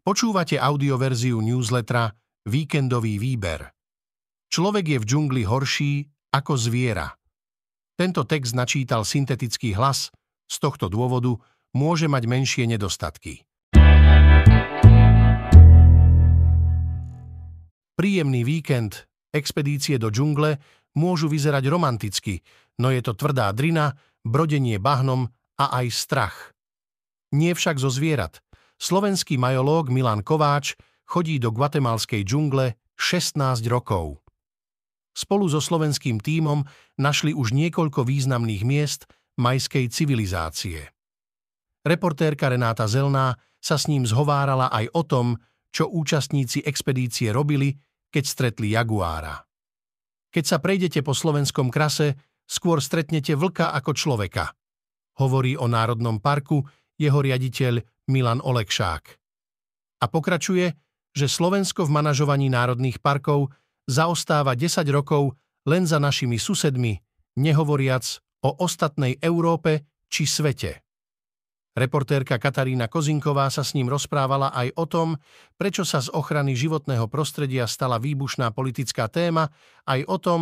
Počúvate audioverziu newslettera Víkendový výber. Človek je v džungli horší ako zviera. Tento text načítal syntetický hlas, z tohto dôvodu môže mať menšie nedostatky. Príjemný víkend, expedície do džungle môžu vyzerať romanticky, no je to tvrdá drina, brodenie bahnom a aj strach. Nie však zo zvierat – Slovenský majológ Milan Kováč chodí do guatemalskej džungle 16 rokov. Spolu so slovenským tímom našli už niekoľko významných miest majskej civilizácie. Reportérka Renáta Zelná sa s ním zhovárala aj o tom, čo účastníci expedície robili, keď stretli jaguára. Keď sa prejdete po slovenskom krase, skôr stretnete vlka ako človeka. Hovorí o Národnom parku jeho riaditeľ Milan Olekšák. A pokračuje, že Slovensko v manažovaní národných parkov zaostáva 10 rokov len za našimi susedmi, nehovoriac o ostatnej Európe či svete. Reportérka Katarína Kozinková sa s ním rozprávala aj o tom, prečo sa z ochrany životného prostredia stala výbušná politická téma, aj o tom,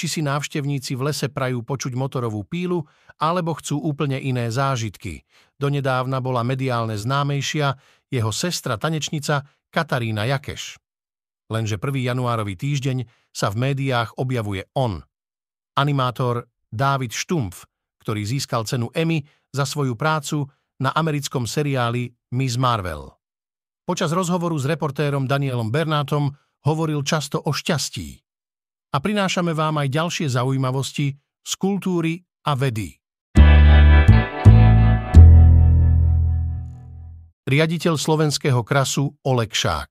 či si návštevníci v lese prajú počuť motorovú pílu, alebo chcú úplne iné zážitky. Donedávna bola mediálne známejšia jeho sestra tanečnica Katarína Jakeš. Lenže 1. januárový týždeň sa v médiách objavuje on. Animátor David Štumpf, ktorý získal cenu Emmy za svoju prácu na americkom seriáli Miss Marvel. Počas rozhovoru s reportérom Danielom Bernátom hovoril často o šťastí a prinášame vám aj ďalšie zaujímavosti z kultúry a vedy. Riaditeľ slovenského krasu Olek Šák.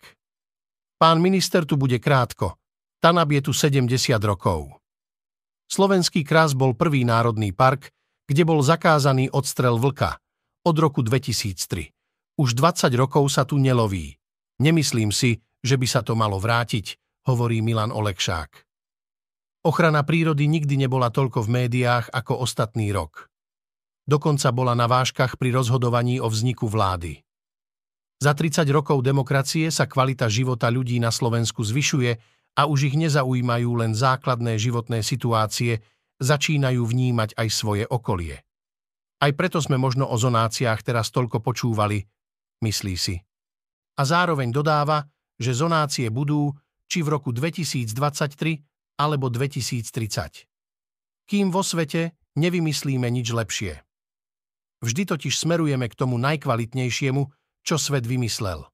Pán minister tu bude krátko. Tanab je tu 70 rokov. Slovenský kras bol prvý národný park, kde bol zakázaný odstrel vlka od roku 2003. Už 20 rokov sa tu neloví. Nemyslím si, že by sa to malo vrátiť, hovorí Milan Olekšák. Ochrana prírody nikdy nebola toľko v médiách ako ostatný rok. Dokonca bola na váškach pri rozhodovaní o vzniku vlády. Za 30 rokov demokracie sa kvalita života ľudí na Slovensku zvyšuje a už ich nezaujímajú len základné životné situácie, začínajú vnímať aj svoje okolie. Aj preto sme možno o zonáciách teraz toľko počúvali, myslí si. A zároveň dodáva, že zonácie budú, či v roku 2023 alebo 2030. Kým vo svete nevymyslíme nič lepšie. Vždy totiž smerujeme k tomu najkvalitnejšiemu, čo svet vymyslel.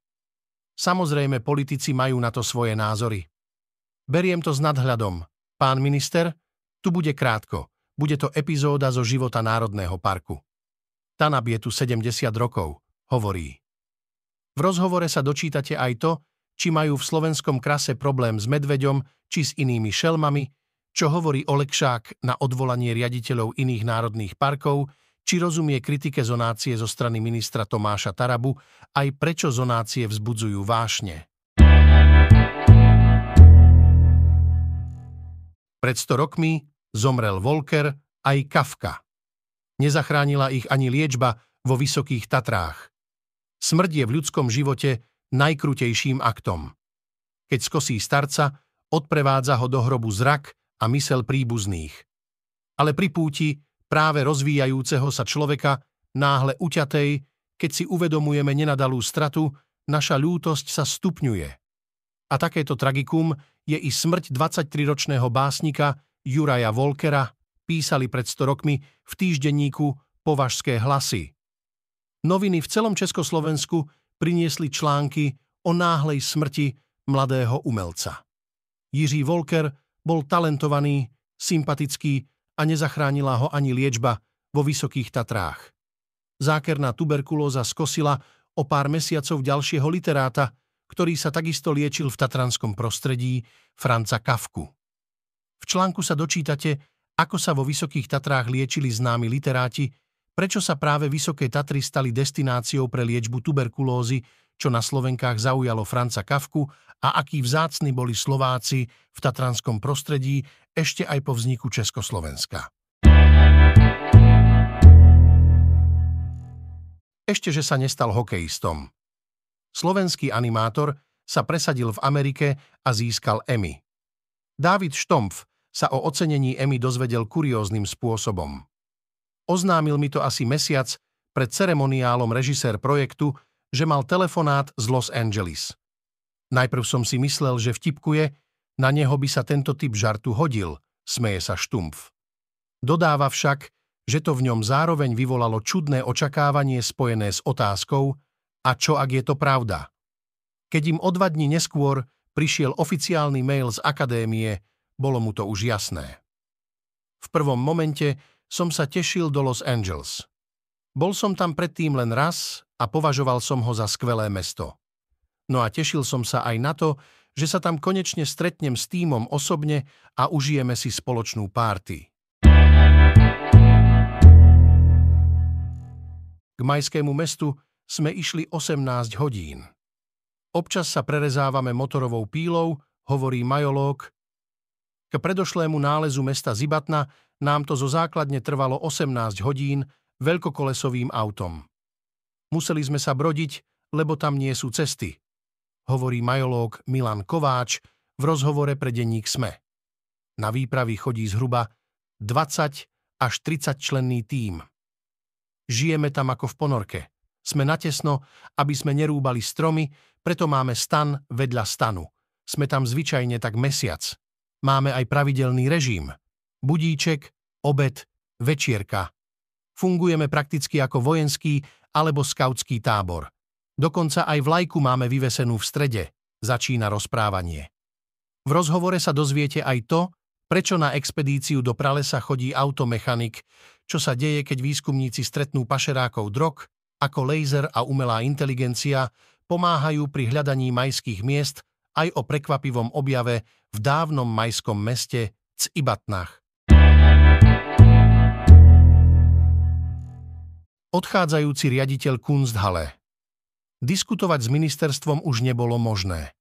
Samozrejme, politici majú na to svoje názory. Beriem to s nadhľadom. Pán minister, tu bude krátko. Bude to epizóda zo života Národného parku. Tanab je tu 70 rokov, hovorí. V rozhovore sa dočítate aj to, či majú v slovenskom krase problém s medveďom či s inými šelmami, čo hovorí Olekšák na odvolanie riaditeľov iných národných parkov, či rozumie kritike zonácie zo strany ministra Tomáša Tarabu, aj prečo zonácie vzbudzujú vášne. Pred 100 rokmi zomrel Volker aj Kafka. Nezachránila ich ani liečba vo Vysokých Tatrách. Smrť je v ľudskom živote najkrutejším aktom. Keď skosí starca, odprevádza ho do hrobu zrak a mysel príbuzných. Ale pri púti práve rozvíjajúceho sa človeka, náhle uťatej, keď si uvedomujeme nenadalú stratu, naša ľútosť sa stupňuje. A takéto tragikum je i smrť 23-ročného básnika Juraja Volkera, písali pred 100 rokmi v týždenníku Považské hlasy. Noviny v celom Československu priniesli články o náhlej smrti mladého umelca. Jiří Volker bol talentovaný, sympatický a nezachránila ho ani liečba vo Vysokých Tatrách. Zákerná tuberkulóza skosila o pár mesiacov ďalšieho literáta, ktorý sa takisto liečil v tatranskom prostredí, Franca Kafku. V článku sa dočítate, ako sa vo Vysokých Tatrách liečili známi literáti, prečo sa práve Vysoké Tatry stali destináciou pre liečbu tuberkulózy, čo na Slovenkách zaujalo Franca Kafku a akí vzácni boli Slováci v tatranskom prostredí ešte aj po vzniku Československa. Ešte, že sa nestal hokejistom. Slovenský animátor sa presadil v Amerike a získal Emmy. Dávid Štompf sa o ocenení Emmy dozvedel kurióznym spôsobom. Oznámil mi to asi mesiac pred ceremoniálom režisér projektu, že mal telefonát z Los Angeles. Najprv som si myslel, že vtipkuje, na neho by sa tento typ žartu hodil, smeje sa Štumpf. Dodáva však, že to v ňom zároveň vyvolalo čudné očakávanie spojené s otázkou a čo ak je to pravda. Keď im o dva dní neskôr prišiel oficiálny mail z akadémie, bolo mu to už jasné. V prvom momente som sa tešil do Los Angeles. Bol som tam predtým len raz a považoval som ho za skvelé mesto. No a tešil som sa aj na to, že sa tam konečne stretnem s týmom osobne a užijeme si spoločnú párty. K majskému mestu sme išli 18 hodín. Občas sa prerezávame motorovou pílou, hovorí majológ, k predošlému nálezu mesta Zibatna nám to zo základne trvalo 18 hodín veľkokolesovým autom. Museli sme sa brodiť, lebo tam nie sú cesty, hovorí majológ Milan Kováč v rozhovore pre denník SME. Na výpravy chodí zhruba 20 až 30 členný tím. Žijeme tam ako v ponorke. Sme natesno, aby sme nerúbali stromy, preto máme stan vedľa stanu. Sme tam zvyčajne tak mesiac. Máme aj pravidelný režim. Budíček, obed, večierka. Fungujeme prakticky ako vojenský alebo skautský tábor. Dokonca aj vlajku máme vyvesenú v strede, začína rozprávanie. V rozhovore sa dozviete aj to, prečo na expedíciu do pralesa chodí automechanik, čo sa deje, keď výskumníci stretnú pašerákov drog, ako laser a umelá inteligencia pomáhajú pri hľadaní majských miest aj o prekvapivom objave v dávnom majskom meste Cibatnach. Odchádzajúci riaditeľ Kunsthalle. Diskutovať s ministerstvom už nebolo možné.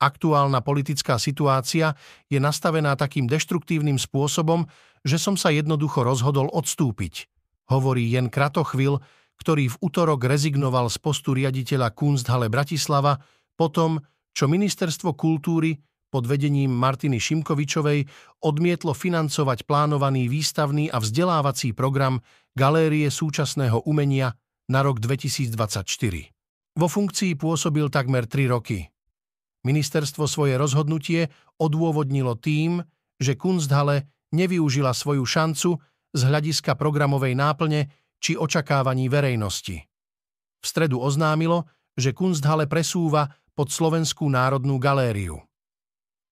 Aktuálna politická situácia je nastavená takým deštruktívnym spôsobom, že som sa jednoducho rozhodol odstúpiť, hovorí Jen Kratochvil, ktorý v útorok rezignoval z postu riaditeľa Kunsthalle Bratislava potom, čo Ministerstvo kultúry pod vedením Martiny Šimkovičovej odmietlo financovať plánovaný výstavný a vzdelávací program Galérie súčasného umenia na rok 2024. Vo funkcii pôsobil takmer 3 roky. Ministerstvo svoje rozhodnutie odôvodnilo tým, že Kunsthalle nevyužila svoju šancu z hľadiska programovej náplne či očakávaní verejnosti. V stredu oznámilo, že Kunsthalle presúva pod Slovenskú národnú galériu.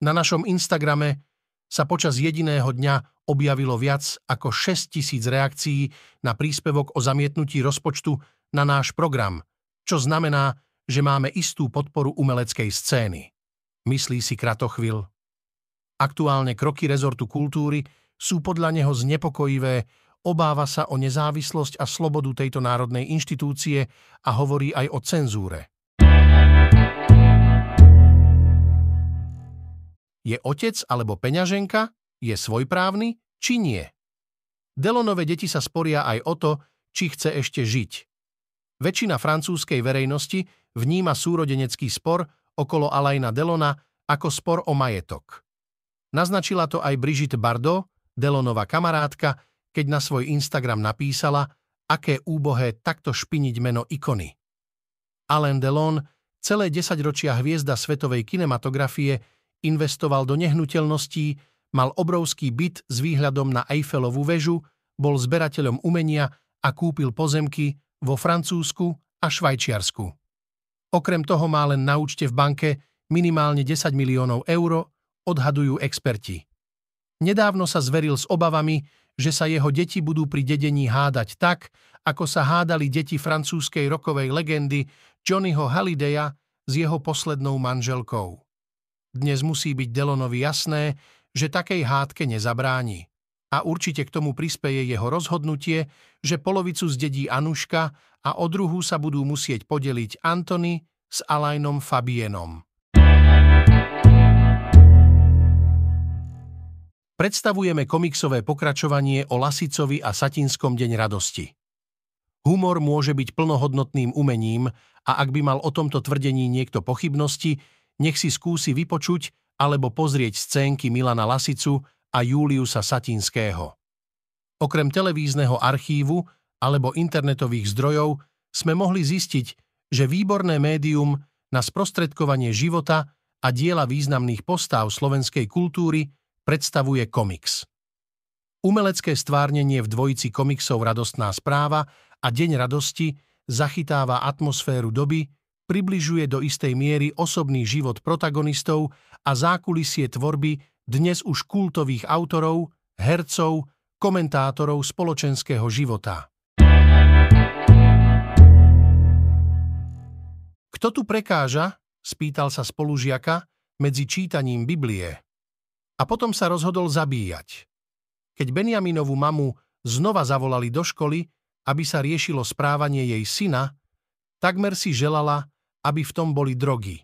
Na našom Instagrame sa počas jediného dňa objavilo viac ako 6 tisíc reakcií na príspevok o zamietnutí rozpočtu na náš program, čo znamená, že máme istú podporu umeleckej scény. Myslí si Kratochvil. Aktuálne kroky rezortu kultúry sú podľa neho znepokojivé, obáva sa o nezávislosť a slobodu tejto národnej inštitúcie a hovorí aj o cenzúre. Je otec alebo peňaženka? Je svojprávny či nie? Delonové deti sa sporia aj o to, či chce ešte žiť. Väčšina francúzskej verejnosti vníma súrodenecký spor okolo Alaina Delona ako spor o majetok. Naznačila to aj Brigitte Bardot, Delonová kamarátka, keď na svoj Instagram napísala, aké úbohé takto špiniť meno ikony. Alain Delon, celé desaťročia hviezda svetovej kinematografie, investoval do nehnuteľností, mal obrovský byt s výhľadom na Eiffelovú väžu, bol zberateľom umenia a kúpil pozemky vo Francúzsku a Švajčiarsku. Okrem toho má len na účte v banke minimálne 10 miliónov eur, odhadujú experti. Nedávno sa zveril s obavami, že sa jeho deti budú pri dedení hádať tak, ako sa hádali deti francúzskej rokovej legendy Johnnyho Hallidaya s jeho poslednou manželkou. Dnes musí byť Delonovi jasné, že takej hádke nezabráni. A určite k tomu prispeje jeho rozhodnutie, že polovicu zdedí Anuška a o druhú sa budú musieť podeliť Antony s Alajnom Fabienom. Predstavujeme komiksové pokračovanie o Lasicovi a Satinskom deň radosti. Humor môže byť plnohodnotným umením a ak by mal o tomto tvrdení niekto pochybnosti, nech si skúsi vypočuť alebo pozrieť scénky Milana Lasicu a Juliusa Satinského. Okrem televízneho archívu alebo internetových zdrojov sme mohli zistiť, že výborné médium na sprostredkovanie života a diela významných postáv slovenskej kultúry predstavuje komiks. Umelecké stvárnenie v dvojici komiksov Radostná správa a Deň radosti zachytáva atmosféru doby, približuje do istej miery osobný život protagonistov a zákulisie tvorby dnes už kultových autorov, hercov, komentátorov spoločenského života. Kto tu prekáža? spýtal sa spolužiaka medzi čítaním Biblie. A potom sa rozhodol zabíjať. Keď Benjaminovú mamu znova zavolali do školy, aby sa riešilo správanie jej syna, takmer si želala, aby v tom boli drogy.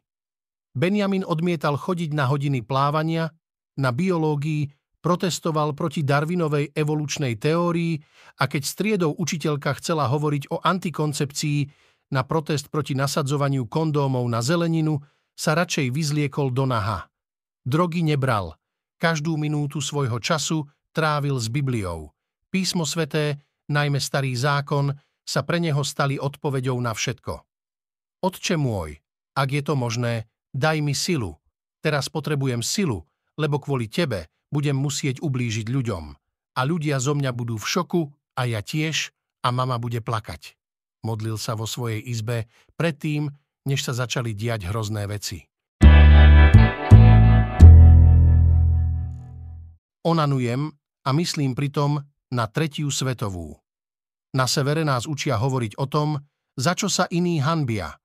Benjamin odmietal chodiť na hodiny plávania, na biológii, protestoval proti Darwinovej evolučnej teórii a keď striedou učiteľka chcela hovoriť o antikoncepcii na protest proti nasadzovaniu kondómov na zeleninu, sa radšej vyzliekol do naha. Drogy nebral. Každú minútu svojho času trávil s Bibliou. Písmo sveté najmä starý zákon, sa pre neho stali odpoveďou na všetko. Otče môj, ak je to možné, daj mi silu. Teraz potrebujem silu, lebo kvôli tebe budem musieť ublížiť ľuďom. A ľudia zo mňa budú v šoku a ja tiež a mama bude plakať. Modlil sa vo svojej izbe predtým, než sa začali diať hrozné veci. Onanujem a myslím pritom na tretiu svetovú. Na severe nás učia hovoriť o tom, za čo sa iní hanbia.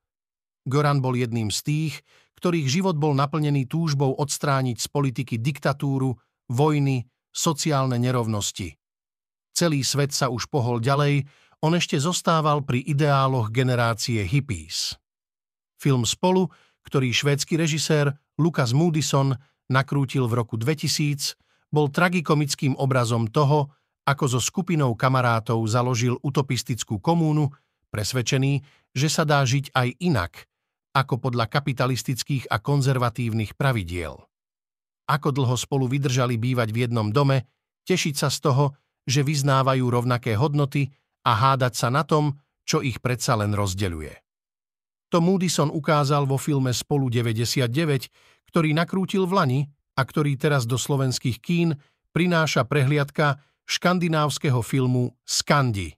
Goran bol jedným z tých, ktorých život bol naplnený túžbou odstrániť z politiky diktatúru, vojny, sociálne nerovnosti. Celý svet sa už pohol ďalej, on ešte zostával pri ideáloch generácie hippies. Film Spolu, ktorý švédsky režisér Lucas Moodison nakrútil v roku 2000, bol tragikomickým obrazom toho, ako so skupinou kamarátov založil utopistickú komúnu, presvedčený, že sa dá žiť aj inak, ako podľa kapitalistických a konzervatívnych pravidiel. Ako dlho spolu vydržali bývať v jednom dome, tešiť sa z toho, že vyznávajú rovnaké hodnoty a hádať sa na tom, čo ich predsa len rozdeľuje. To Moodison ukázal vo filme Spolu 99, ktorý nakrútil v Lani a ktorý teraz do slovenských kín prináša prehliadka škandinávskeho filmu Skandi.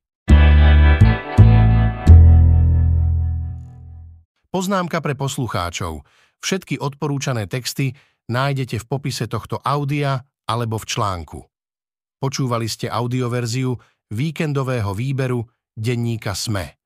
Poznámka pre poslucháčov. Všetky odporúčané texty nájdete v popise tohto audia alebo v článku. Počúvali ste audioverziu víkendového výberu denníka SME.